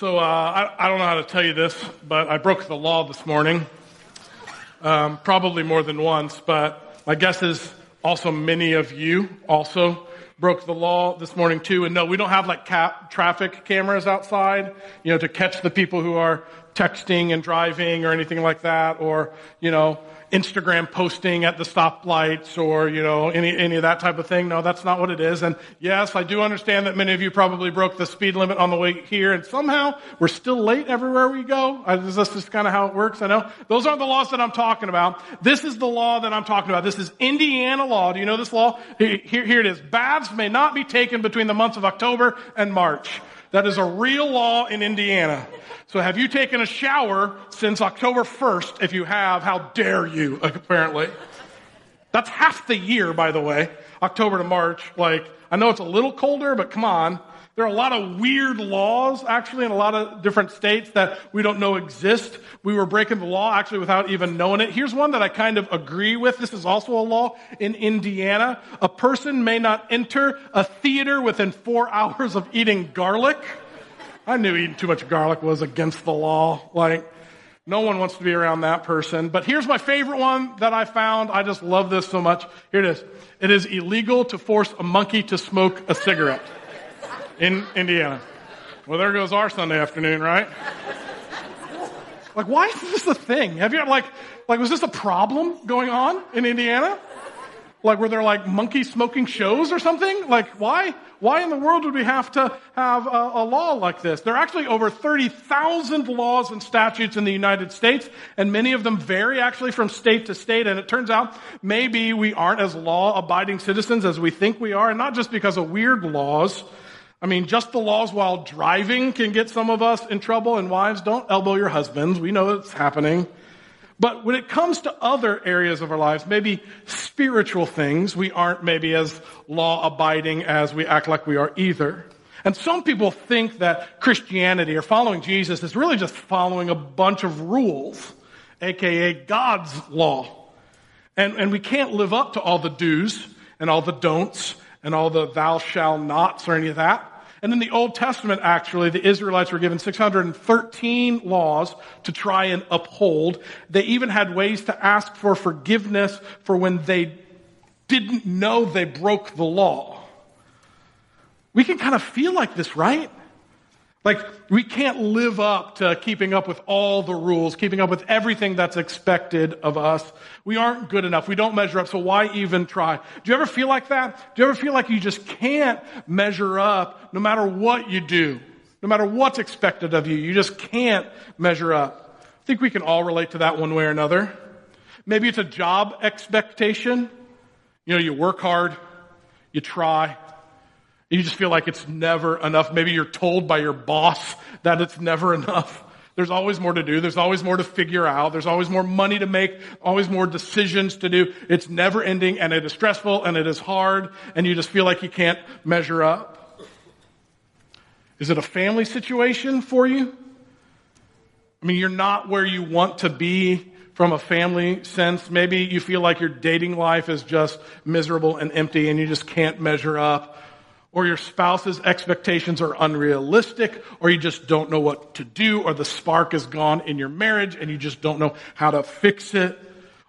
So uh, I, I, don't know how to tell you this, but I broke the law this morning. Um, probably more than once, but my guess is also many of you also broke the law this morning too. And no, we don't have like cap, traffic cameras outside, you know, to catch the people who are texting and driving or anything like that, or you know, Instagram posting at the stoplights or, you know, any, any of that type of thing. No, that's not what it is. And yes, I do understand that many of you probably broke the speed limit on the way here and somehow we're still late everywhere we go. Is this just kind of how it works? I know. Those aren't the laws that I'm talking about. This is the law that I'm talking about. This is Indiana law. Do you know this law? Here, here it is. Baths may not be taken between the months of October and March. That is a real law in Indiana. So have you taken a shower since October 1st? If you have, how dare you, apparently. That's half the year, by the way. October to March. Like, I know it's a little colder, but come on. There are a lot of weird laws, actually, in a lot of different states that we don't know exist. We were breaking the law, actually, without even knowing it. Here's one that I kind of agree with. This is also a law in Indiana. A person may not enter a theater within four hours of eating garlic. I knew eating too much garlic was against the law. Like, no one wants to be around that person. But here's my favorite one that I found. I just love this so much. Here it is. It is illegal to force a monkey to smoke a cigarette in Indiana. Well, there goes our Sunday afternoon, right? Like, why is this a thing? Have you, like, like, was this a problem going on in Indiana? Like, were there like monkey smoking shows or something? Like, why? Why in the world would we have to have a, a law like this? There are actually over 30,000 laws and statutes in the United States, and many of them vary actually from state to state. And it turns out maybe we aren't as law abiding citizens as we think we are, and not just because of weird laws. I mean, just the laws while driving can get some of us in trouble, and wives, don't elbow your husbands. We know it's happening. But when it comes to other areas of our lives, maybe spiritual things, we aren't maybe as law abiding as we act like we are either. And some people think that Christianity or following Jesus is really just following a bunch of rules, aka God's law. And, and we can't live up to all the do's and all the don'ts and all the thou shall nots or any of that. And in the Old Testament, actually, the Israelites were given 613 laws to try and uphold. They even had ways to ask for forgiveness for when they didn't know they broke the law. We can kind of feel like this, right? Like, we can't live up to keeping up with all the rules, keeping up with everything that's expected of us. We aren't good enough. We don't measure up, so why even try? Do you ever feel like that? Do you ever feel like you just can't measure up no matter what you do? No matter what's expected of you, you just can't measure up. I think we can all relate to that one way or another. Maybe it's a job expectation. You know, you work hard, you try, you just feel like it's never enough. Maybe you're told by your boss that it's never enough. There's always more to do. There's always more to figure out. There's always more money to make, always more decisions to do. It's never ending and it is stressful and it is hard and you just feel like you can't measure up. Is it a family situation for you? I mean, you're not where you want to be from a family sense. Maybe you feel like your dating life is just miserable and empty and you just can't measure up or your spouse's expectations are unrealistic, or you just don't know what to do, or the spark is gone in your marriage and you just don't know how to fix it.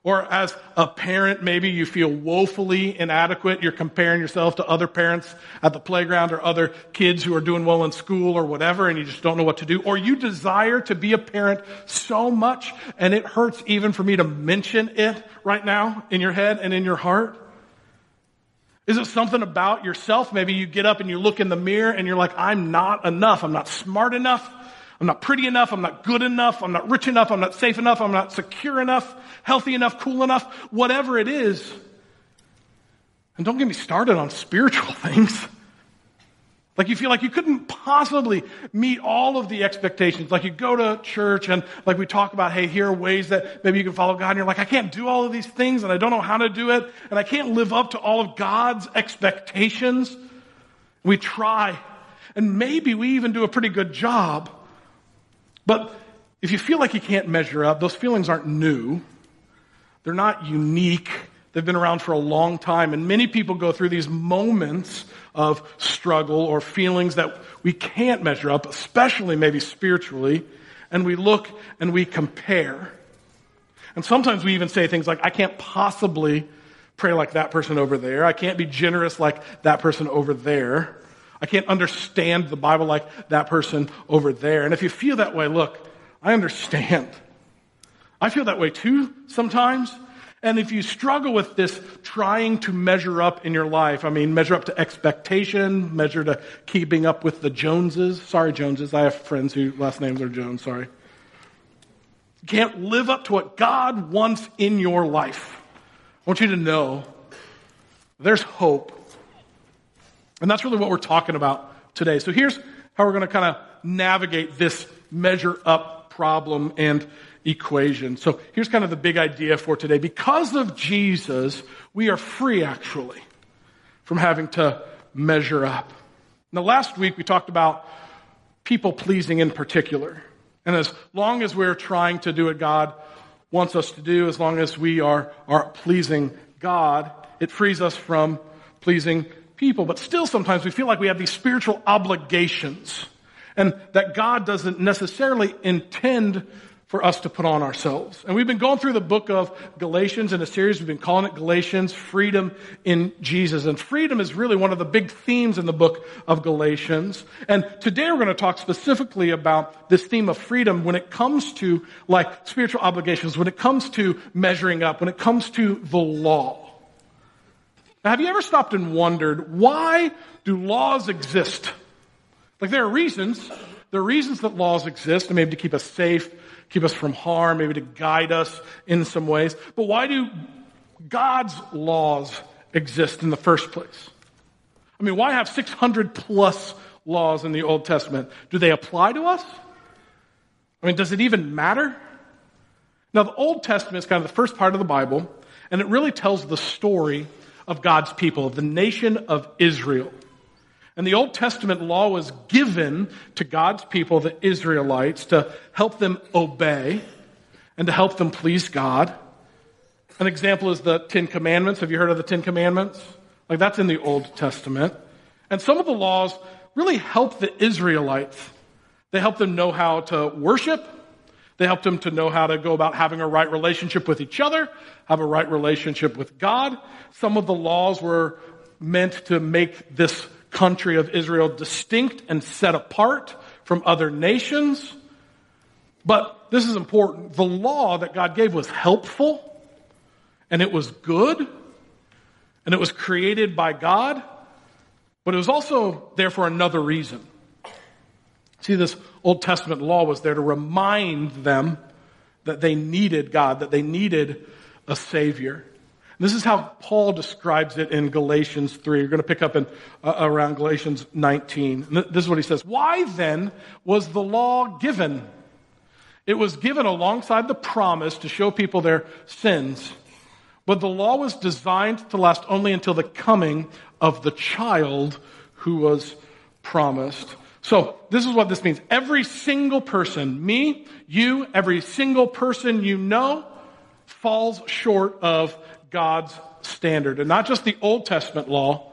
Or as a parent, maybe you feel woefully inadequate. You're comparing yourself to other parents at the playground or other kids who are doing well in school or whatever, and you just don't know what to do. Or you desire to be a parent so much, and it hurts even for me to mention it right now in your head and in your heart. Is it something about yourself? Maybe you get up and you look in the mirror and you're like, I'm not enough. I'm not smart enough. I'm not pretty enough. I'm not good enough. I'm not rich enough. I'm not safe enough. I'm not secure enough, healthy enough, cool enough, whatever it is. And don't get me started on spiritual things. Like you feel like you couldn't possibly meet all of the expectations. Like you go to church and like we talk about, hey, here are ways that maybe you can follow God. And you're like, I can't do all of these things and I don't know how to do it. And I can't live up to all of God's expectations. We try. And maybe we even do a pretty good job. But if you feel like you can't measure up, those feelings aren't new. They're not unique They've been around for a long time, and many people go through these moments of struggle or feelings that we can't measure up, especially maybe spiritually, and we look and we compare. And sometimes we even say things like, I can't possibly pray like that person over there. I can't be generous like that person over there. I can't understand the Bible like that person over there. And if you feel that way, look, I understand. I feel that way too sometimes. And if you struggle with this trying to measure up in your life, I mean, measure up to expectation, measure to keeping up with the Joneses. Sorry, Joneses. I have friends whose last names are Jones. Sorry. Can't live up to what God wants in your life. I want you to know there's hope. And that's really what we're talking about today. So here's how we're going to kind of navigate this measure up problem and equation. So here's kind of the big idea for today. Because of Jesus, we are free actually from having to measure up. Now last week we talked about people pleasing in particular. And as long as we're trying to do what God wants us to do, as long as we are, are pleasing God, it frees us from pleasing people. But still sometimes we feel like we have these spiritual obligations and that God doesn't necessarily intend for us to put on ourselves. And we've been going through the book of Galatians in a series. We've been calling it Galatians, freedom in Jesus. And freedom is really one of the big themes in the book of Galatians. And today we're going to talk specifically about this theme of freedom when it comes to like spiritual obligations, when it comes to measuring up, when it comes to the law. Now, have you ever stopped and wondered why do laws exist? Like there are reasons. There are reasons that laws exist, and maybe to keep us safe, keep us from harm, maybe to guide us in some ways. But why do God's laws exist in the first place? I mean, why have 600 plus laws in the Old Testament? Do they apply to us? I mean, does it even matter? Now, the Old Testament is kind of the first part of the Bible, and it really tells the story of God's people, of the nation of Israel. And the Old Testament law was given to God's people, the Israelites, to help them obey and to help them please God. An example is the Ten Commandments. Have you heard of the Ten Commandments? Like that's in the Old Testament. And some of the laws really help the Israelites. They help them know how to worship. They help them to know how to go about having a right relationship with each other, have a right relationship with God. Some of the laws were meant to make this country of Israel distinct and set apart from other nations. But this is important. The law that God gave was helpful and it was good and it was created by God, but it was also there for another reason. See, this Old Testament law was there to remind them that they needed God, that they needed a Savior. This is how Paul describes it in Galatians 3. You're going to pick up in uh, around Galatians 19. This is what he says. Why then was the law given? It was given alongside the promise to show people their sins. But the law was designed to last only until the coming of the child who was promised. So, this is what this means. Every single person, me, you, every single person you know, falls short of God's standard. And not just the Old Testament law,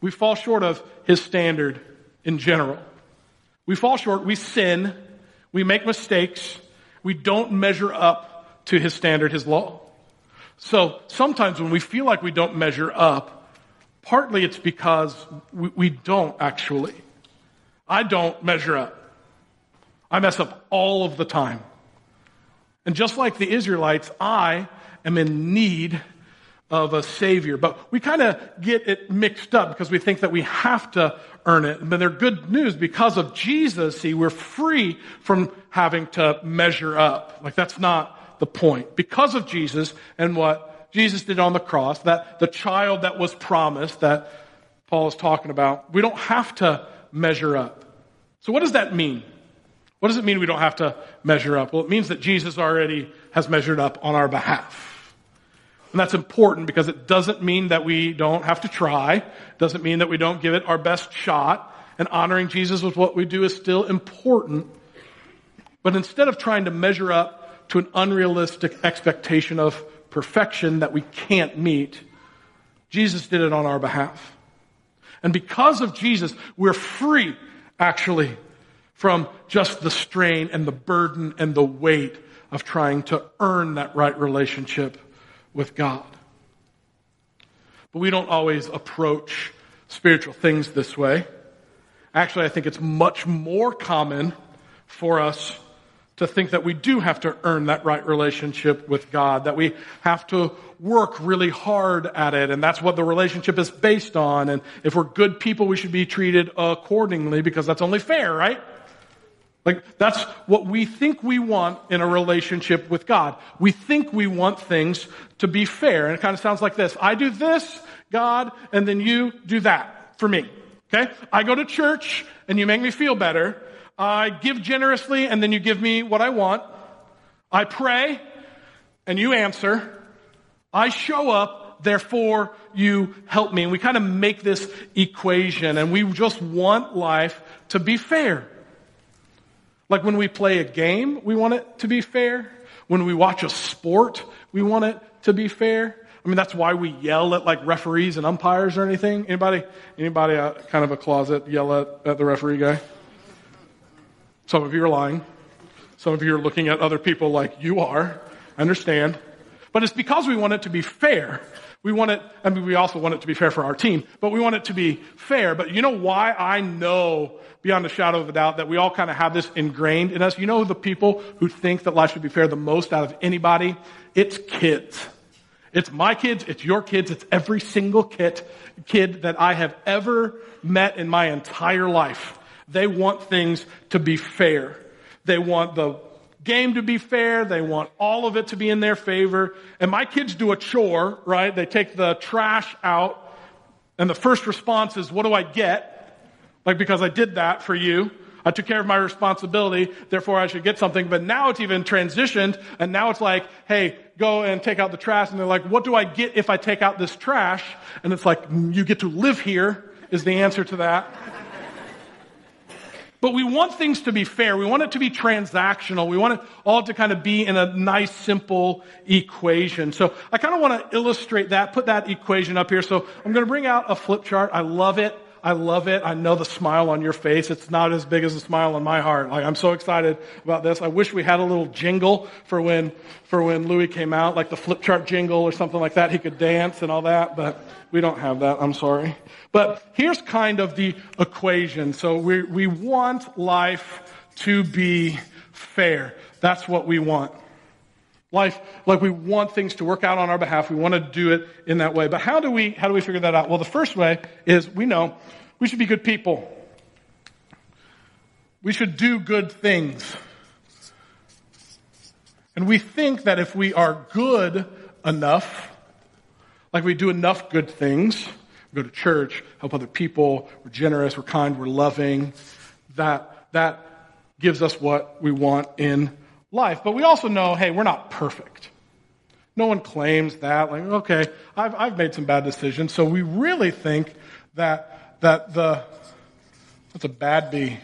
we fall short of His standard in general. We fall short, we sin, we make mistakes, we don't measure up to His standard, His law. So sometimes when we feel like we don't measure up, partly it's because we, we don't actually. I don't measure up. I mess up all of the time. And just like the Israelites, I am in need of a savior. But we kind of get it mixed up because we think that we have to earn it. But they're good news because of Jesus. See, we're free from having to measure up. Like that's not the point. Because of Jesus and what Jesus did on the cross, that the child that was promised that Paul is talking about, we don't have to measure up. So what does that mean? What does it mean we don't have to measure up? Well, it means that Jesus already has measured up on our behalf. And that's important because it doesn't mean that we don't have to try. doesn't mean that we don't give it our best shot. And honoring Jesus with what we do is still important. But instead of trying to measure up to an unrealistic expectation of perfection that we can't meet. Jesus did it on our behalf. And because of Jesus, we're free, actually, from just the strain and the burden and the weight of trying to earn that right relationship with God. But we don't always approach spiritual things this way. Actually, I think it's much more common for us to think that we do have to earn that right relationship with God, that we have to work really hard at it, and that's what the relationship is based on. And if we're good people, we should be treated accordingly because that's only fair, right? Like, that's what we think we want in a relationship with God. We think we want things to be fair. And it kind of sounds like this. I do this, God, and then you do that for me. Okay? I go to church and you make me feel better. I give generously and then you give me what I want. I pray and you answer. I show up, therefore you help me. And we kind of make this equation and we just want life to be fair. Like when we play a game, we want it to be fair. When we watch a sport, we want it to be fair. I mean, that's why we yell at like referees and umpires or anything. Anybody, anybody uh, kind of a closet yell at, at the referee guy? Some of you are lying. Some of you are looking at other people like you are. I understand. But it's because we want it to be fair. We want it, I mean, we also want it to be fair for our team, but we want it to be fair. But you know why I know beyond a shadow of a doubt that we all kind of have this ingrained in us? You know the people who think that life should be fair the most out of anybody? It's kids. It's my kids, it's your kids, it's every single kid, kid that I have ever met in my entire life. They want things to be fair. They want the game to be fair. They want all of it to be in their favor. And my kids do a chore, right? They take the trash out and the first response is, what do I get? Like, because I did that for you. I took care of my responsibility, therefore I should get something. But now it's even transitioned, and now it's like, hey, go and take out the trash. And they're like, what do I get if I take out this trash? And it's like, mm, you get to live here, is the answer to that. But we want things to be fair. We want it to be transactional. We want it all to kind of be in a nice, simple equation. So I kind of want to illustrate that, put that equation up here. So I'm going to bring out a flip chart. I love it. I love it. I know the smile on your face. It's not as big as the smile on my heart. Like, I'm so excited about this. I wish we had a little jingle for when, for when Louis came out, like the flip chart jingle or something like that. He could dance and all that, but we don't have that. I'm sorry. But here's kind of the equation. So we, we want life to be fair. That's what we want. Life, like we want things to work out on our behalf. We want to do it in that way. But how do we, how do we figure that out? Well, the first way is we know we should be good people. We should do good things. And we think that if we are good enough, like we do enough good things, we go to church, help other people, we're generous, we're kind, we're loving, that, that gives us what we want in life. But we also know, hey, we're not perfect. No one claims that. Like, okay, I've, I've made some bad decisions. So we really think that, that the, that's a bad bee.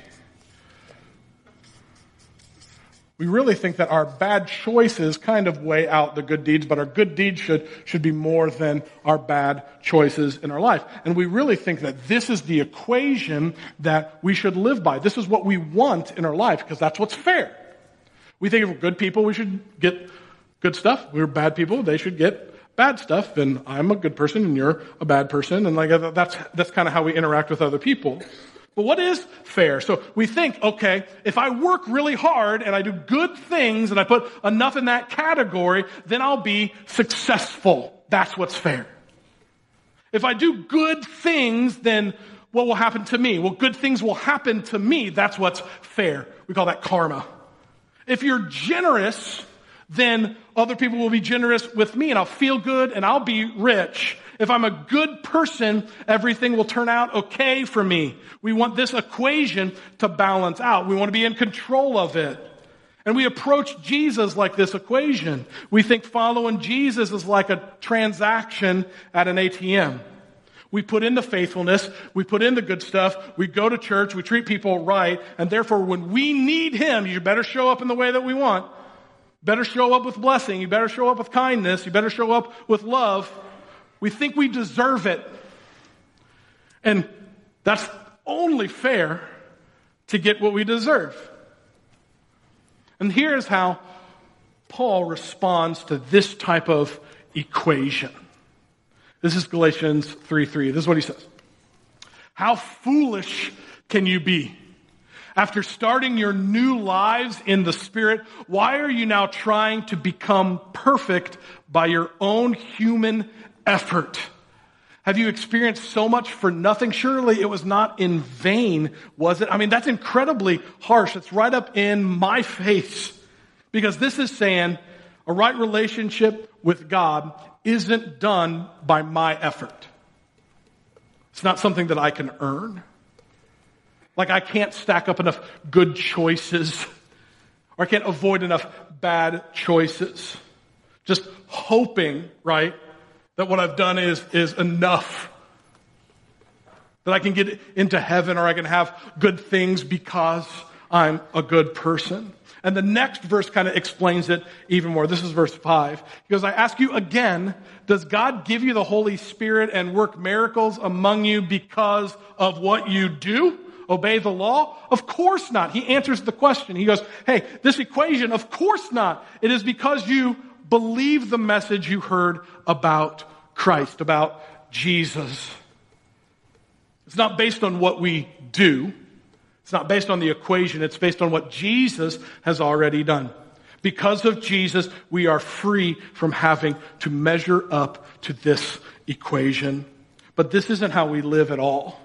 We really think that our bad choices kind of weigh out the good deeds, but our good deeds should, should be more than our bad choices in our life. And we really think that this is the equation that we should live by. This is what we want in our life because that's what's fair. We think if we're good people, we should get good stuff. We're bad people, they should get bad stuff. And I'm a good person and you're a bad person. And like that's, that's kind of how we interact with other people. But what is fair? So we think, okay, if I work really hard and I do good things and I put enough in that category, then I'll be successful. That's what's fair. If I do good things, then what will happen to me? Well, good things will happen to me. That's what's fair. We call that karma. If you're generous, then other people will be generous with me and I'll feel good and I'll be rich. If I'm a good person, everything will turn out okay for me. We want this equation to balance out. We want to be in control of it. And we approach Jesus like this equation. We think following Jesus is like a transaction at an ATM. We put in the faithfulness, we put in the good stuff, we go to church, we treat people right, and therefore when we need Him, you better show up in the way that we want. better show up with blessing. You better show up with kindness. You better show up with love. We think we deserve it. And that's only fair to get what we deserve. And here's how Paul responds to this type of equation. This is Galatians 3 3. This is what he says. How foolish can you be? After starting your new lives in the Spirit, why are you now trying to become perfect by your own human effort? Have you experienced so much for nothing? Surely it was not in vain, was it? I mean, that's incredibly harsh. It's right up in my face. Because this is saying a right relationship with God isn't done by my effort. It's not something that I can earn. Like I can't stack up enough good choices, or I can't avoid enough bad choices. Just hoping, right, that what I've done is, is enough. That I can get into heaven or I can have good things because I'm a good person. And the next verse kind of explains it even more. This is verse 5. He goes, I ask you again, does God give you the Holy Spirit and work miracles among you because of what you do? obey the law? Of course not. He answers the question. He goes, Hey, this equation, of course not. It is because you believe the message you heard about Christ, about Jesus. It's not based on what we do. It's not based on the equation. It's based on what Jesus has already done. Because of Jesus, we are free from having to measure up to this equation. But this isn't how we live at all.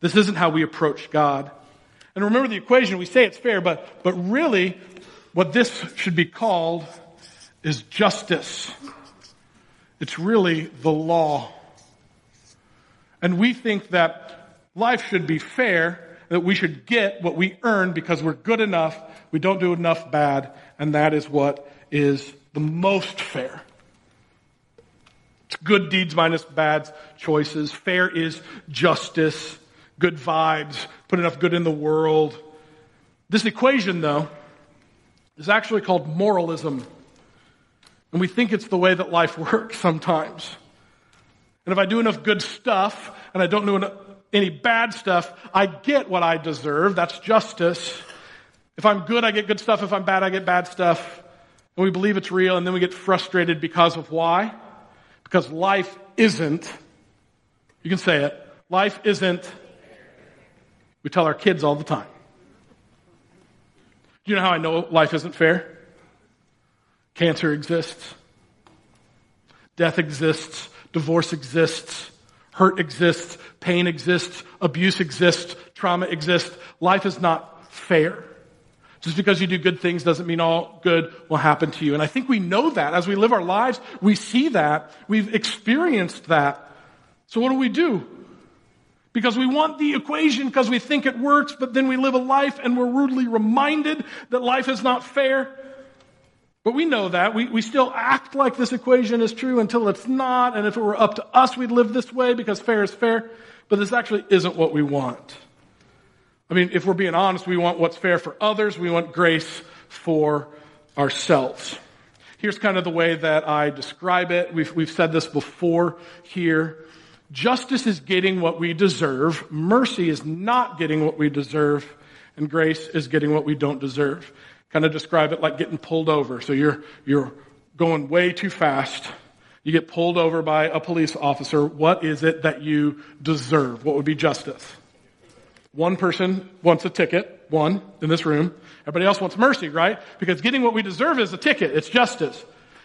This isn't how we approach God. And remember the equation, we say it's fair, but, but really, what this should be called is justice. It's really the law. And we think that life should be fair, that we should get what we earn because we're good enough, we don't do enough bad, and that is what is the most fair. It's good deeds minus bad choices. Fair is justice good vibes, put enough good in the world. This equation, though, is actually called moralism. And we think it's the way that life works sometimes. And if I do enough good stuff and I don't do any bad stuff, I get what I deserve. That's justice. If I'm good, I get good stuff. If I'm bad, I get bad stuff. And we believe it's real, and then we get frustrated because of why? Because life isn't, you can say it, life isn't we tell our kids all the time. Do you know how I know life isn't fair? Cancer exists. Death exists. Divorce exists. Hurt exists. Pain exists. Abuse exists. Trauma exists. Life is not fair. Just because you do good things doesn't mean all good will happen to you. And I think we know that as we live our lives. We see that. We've experienced that. So what do we do? Because we want the equation because we think it works, but then we live a life and we're rudely reminded that life is not fair. But we know that. We, we still act like this equation is true until it's not. And if it were up to us, we'd live this way because fair is fair. But this actually isn't what we want. I mean, if we're being honest, we want what's fair for others. We want grace for ourselves. Here's kind of the way that I describe it. We've, we've said this before here. Justice is getting what we deserve. Mercy is not getting what we deserve. And grace is getting what we don't deserve. Kind of describe it like getting pulled over. So you're, you're going way too fast. You get pulled over by a police officer. What is it that you deserve? What would be justice? One person wants a ticket, one in this room. Everybody else wants mercy, right? Because getting what we deserve is a ticket. It's justice.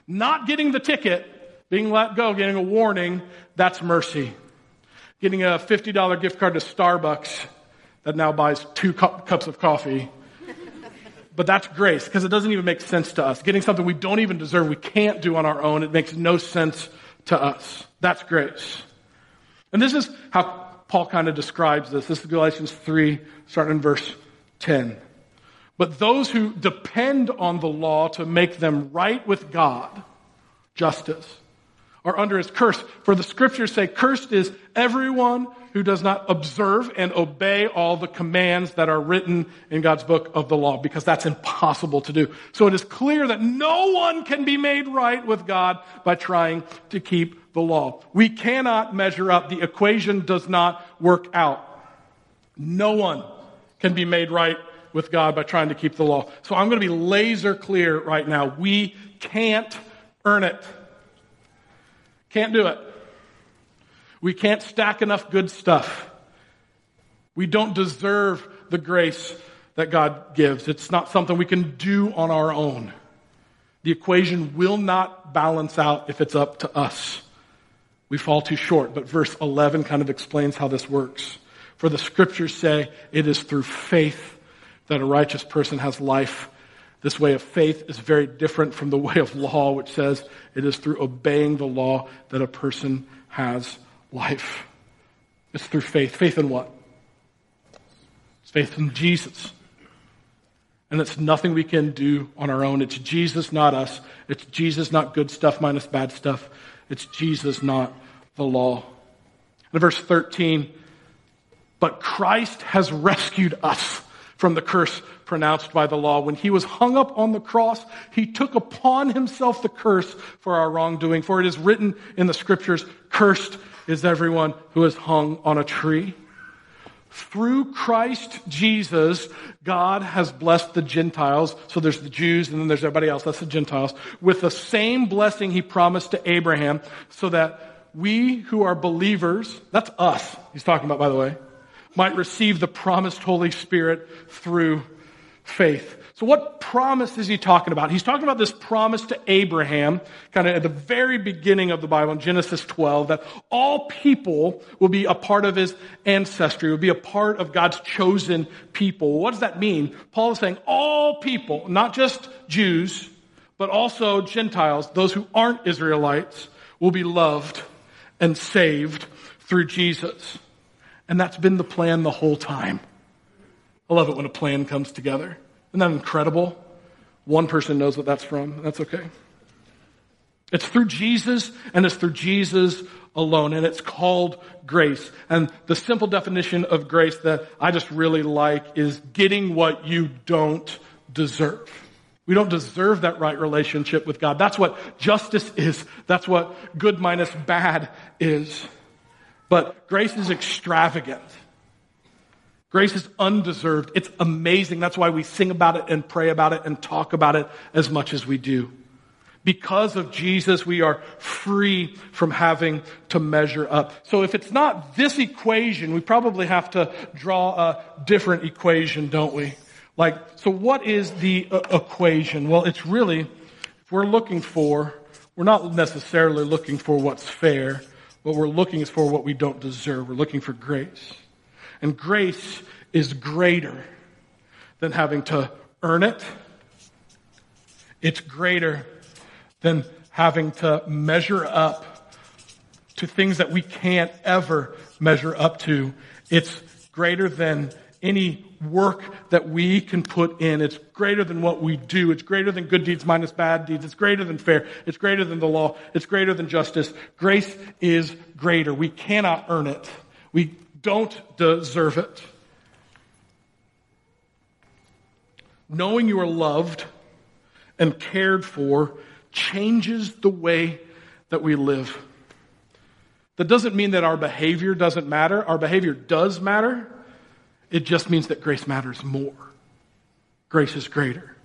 Not getting the ticket being let go, getting a warning, that's mercy. Getting a $50 gift card to Starbucks that now buys two cu- cups of coffee. But that's grace because it doesn't even make sense to us. Getting something we don't even deserve, we can't do on our own, it makes no sense to us. That's grace. And this is how Paul kind of describes this. This is Galatians 3, starting in verse 10. But those who depend on the law to make them right with God, justice, are under his curse. For the scriptures say, cursed is everyone who does not observe and obey all the commands that are written in God's book of the law, because that's impossible to do. So it is clear that no one can be made right with God by trying to keep the law. We cannot measure up. The equation does not work out. No one can be made right with God by trying to keep the law. So I'm going to be laser clear right now. We can't earn it. Can't do it. We can't stack enough good stuff. We don't deserve the grace that God gives. It's not something we can do on our own. The equation will not balance out if it's up to us. We fall too short, but verse 11 kind of explains how this works. For the scriptures say it is through faith that a righteous person has life. This way of faith is very different from the way of law, which says it is through obeying the law that a person has life. It's through faith. Faith in what? It's faith in Jesus. And it's nothing we can do on our own. It's Jesus, not us. It's Jesus, not good stuff minus bad stuff. It's Jesus, not the law. In verse 13, but Christ has rescued us from the curse pronounced by the law. When he was hung up on the cross, he took upon himself the curse for our wrongdoing. For it is written in the scriptures, cursed is everyone who is hung on a tree. Through Christ Jesus, God has blessed the Gentiles. So there's the Jews and then there's everybody else. That's the Gentiles. With the same blessing he promised to Abraham so that we who are believers, that's us, he's talking about, by the way, might receive the promised Holy Spirit through faith. So what promise is he talking about? He's talking about this promise to Abraham, kind of at the very beginning of the Bible in Genesis 12, that all people will be a part of his ancestry, will be a part of God's chosen people. What does that mean? Paul is saying all people, not just Jews, but also Gentiles, those who aren't Israelites, will be loved and saved through Jesus. And that's been the plan the whole time. I love it when a plan comes together. Isn't that incredible? One person knows what that's from. That's okay. It's through Jesus and it's through Jesus alone and it's called grace. And the simple definition of grace that I just really like is getting what you don't deserve. We don't deserve that right relationship with God. That's what justice is. That's what good minus bad is. But grace is extravagant. Grace is undeserved. It's amazing. That's why we sing about it and pray about it and talk about it as much as we do. Because of Jesus, we are free from having to measure up. So if it's not this equation, we probably have to draw a different equation, don't we? Like, so what is the uh, equation? Well, it's really, if we're looking for, we're not necessarily looking for what's fair. What we're looking is for what we don't deserve. We're looking for grace. And grace is greater than having to earn it. It's greater than having to measure up to things that we can't ever measure up to. It's greater than any work that we can put in. It's greater than what we do. It's greater than good deeds minus bad deeds. It's greater than fair. It's greater than the law. It's greater than justice. Grace is greater. We cannot earn it. We don't deserve it. Knowing you are loved and cared for changes the way that we live. That doesn't mean that our behavior doesn't matter. Our behavior does matter. It just means that grace matters more. Grace is greater.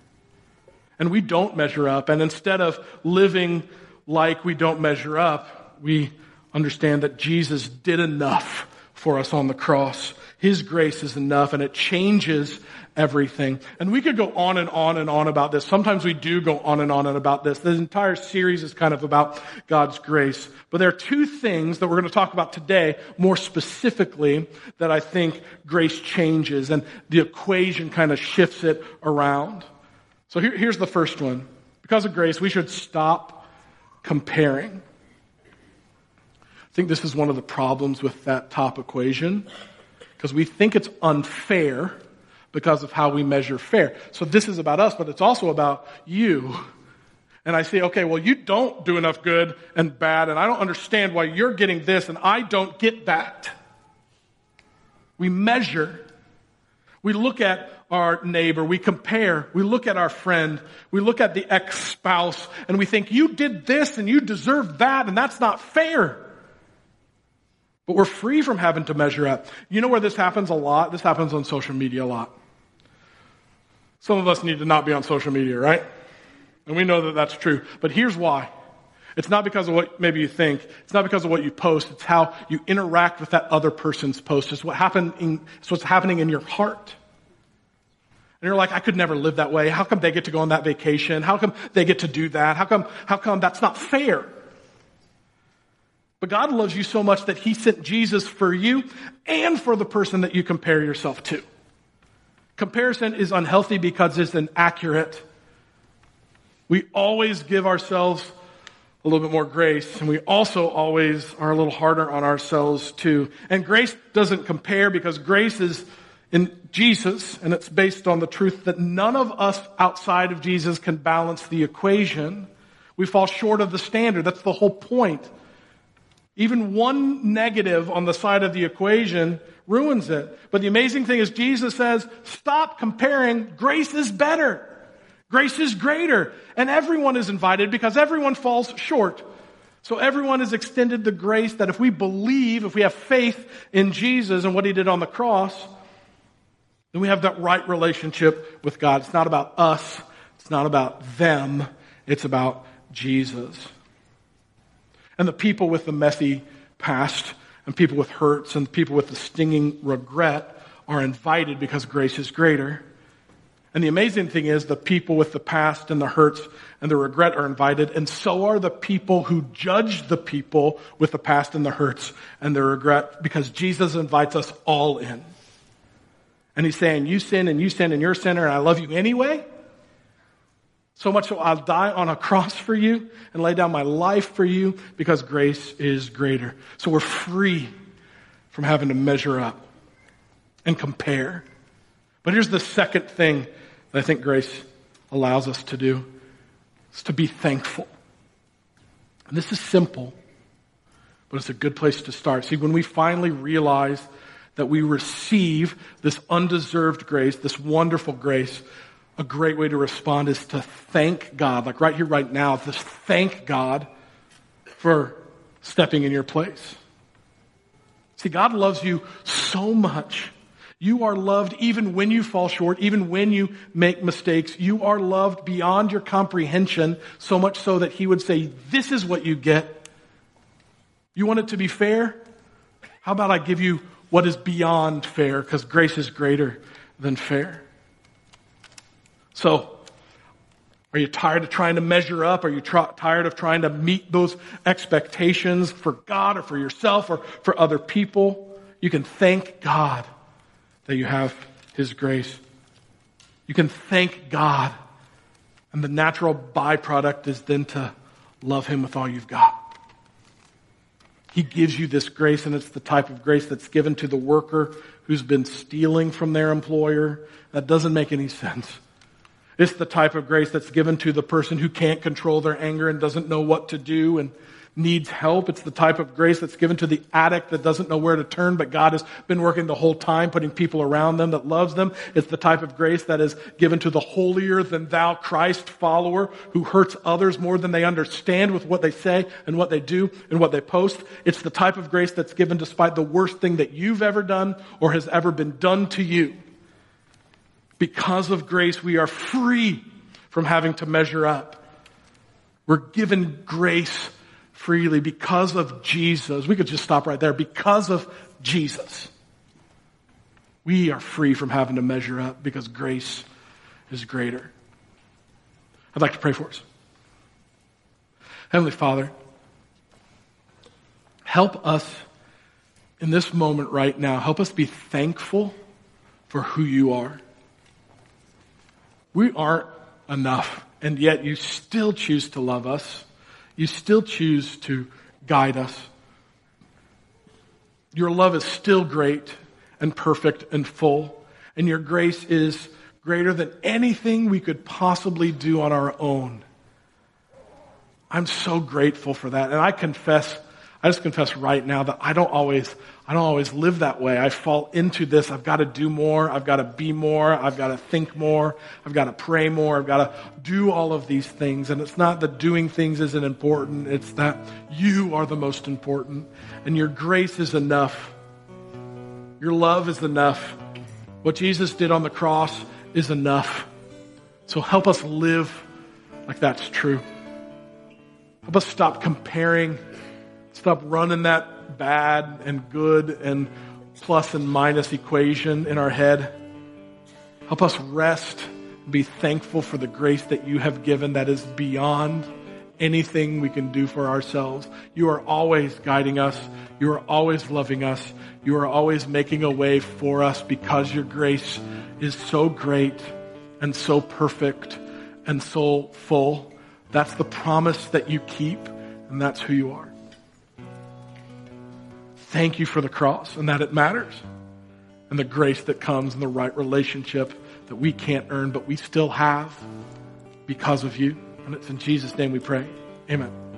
And we don't measure up. And instead of living like we don't measure up, we understand that Jesus did enough for us on the cross. His grace is enough and it changes everything. And we could go on and on and on about this. Sometimes we do go on and on and about this. This entire series is kind of about God's grace. But there are two things that we're going to talk about today more specifically that I think grace changes and the equation kind of shifts it around. So here, here's the first one. Because of grace, we should stop comparing. I think this is one of the problems with that top equation because we think it's unfair because of how we measure fair. So this is about us, but it's also about you. And I say, okay, well, you don't do enough good and bad, and I don't understand why you're getting this and I don't get that. We measure. We look at our neighbor, we compare, we look at our friend, we look at the ex-spouse, and we think, you did this and you deserve that, and that's not fair. But we're free from having to measure up. You know where this happens a lot? This happens on social media a lot. Some of us need to not be on social media, right? And we know that that's true. But here's why. It's not because of what maybe you think. It's not because of what you post. It's how you interact with that other person's post. It's what happened in, it's what's happening in your heart. And you're like, I could never live that way. How come they get to go on that vacation? How come they get to do that? How come, how come that's not fair? But God loves you so much that He sent Jesus for you and for the person that you compare yourself to. Comparison is unhealthy because it's inaccurate. We always give ourselves a little bit more grace, and we also always are a little harder on ourselves too. And grace doesn't compare because grace is in Jesus, and it's based on the truth that none of us outside of Jesus can balance the equation. We fall short of the standard. That's the whole point. Even one negative on the side of the equation ruins it. But the amazing thing is Jesus says, stop comparing. Grace is better. Grace is greater. And everyone is invited because everyone falls short. So everyone is extended the grace that if we believe, if we have faith in Jesus and what he did on the cross, then we have that right relationship with God. It's not about us. It's not about them. It's about Jesus. And the people with the messy past and people with hurts and people with the stinging regret are invited because grace is greater. And the amazing thing is the people with the past and the hurts and the regret are invited, and so are the people who judge the people with the past and the hurts and the regret because Jesus invites us all in. And he's saying, You sin and you sin and you're a sinner, and I love you anyway. So much so I'll die on a cross for you and lay down my life for you because grace is greater. So we're free from having to measure up and compare. But here's the second thing that I think grace allows us to do is to be thankful. And this is simple, but it's a good place to start. See, when we finally realize that we receive this undeserved grace, this wonderful grace, a great way to respond is to thank God, like right here, right now, just thank God for stepping in your place. See, God loves you so much. You are loved even when you fall short, even when you make mistakes. You are loved beyond your comprehension, so much so that He would say, This is what you get. You want it to be fair? How about I give you what is beyond fair because grace is greater than fair. So, are you tired of trying to measure up? Are you tired of trying to meet those expectations for God or for yourself or for other people? You can thank God that you have His grace. You can thank God. And the natural byproduct is then to love Him with all you've got. He gives you this grace, and it's the type of grace that's given to the worker who's been stealing from their employer. That doesn't make any sense. It's the type of grace that's given to the person who can't control their anger and doesn't know what to do and needs help. It's the type of grace that's given to the addict that doesn't know where to turn, but God has been working the whole time, putting people around them that loves them. It's the type of grace that is given to the holier than thou Christ follower who hurts others more than they understand with what they say and what they do and what they post. It's the type of grace that's given despite the worst thing that you've ever done or has ever been done to you. Because of grace, we are free from having to measure up. We're given grace freely because of Jesus. We could just stop right there. Because of Jesus, we are free from having to measure up because grace is greater. I'd like to pray for us. Heavenly Father, help us in this moment right now. Help us be thankful for who you are. We aren't enough, and yet you still choose to love us you still choose to guide us. Your love is still great and perfect and full, and your grace is greater than anything we could possibly do on our own. I'm so grateful for that, and I confess I just confess right now that I don't always, I don't always live that way. I fall into this. I've got to do more. I've got to be more. I've got to think more. I've got to pray more. I've got to do all of these things. And it's not that doing things isn't important. It's that you are the most important and your grace is enough. Your love is enough. What Jesus did on the cross is enough. So help us live like that's true. Help us stop comparing Stop running that bad and good and plus and minus equation in our head. Help us rest be thankful for the grace that you have given that is beyond anything we can do for ourselves. You are always guiding us. You are always loving us. You are always making a way for us because your grace is so great and so perfect and so full. That's the promise that you keep, and that's who you are. Thank you for the cross and that it matters. And the grace that comes and the right relationship that we can't earn, but we still have because of you. And it's in Jesus' name we pray. Amen.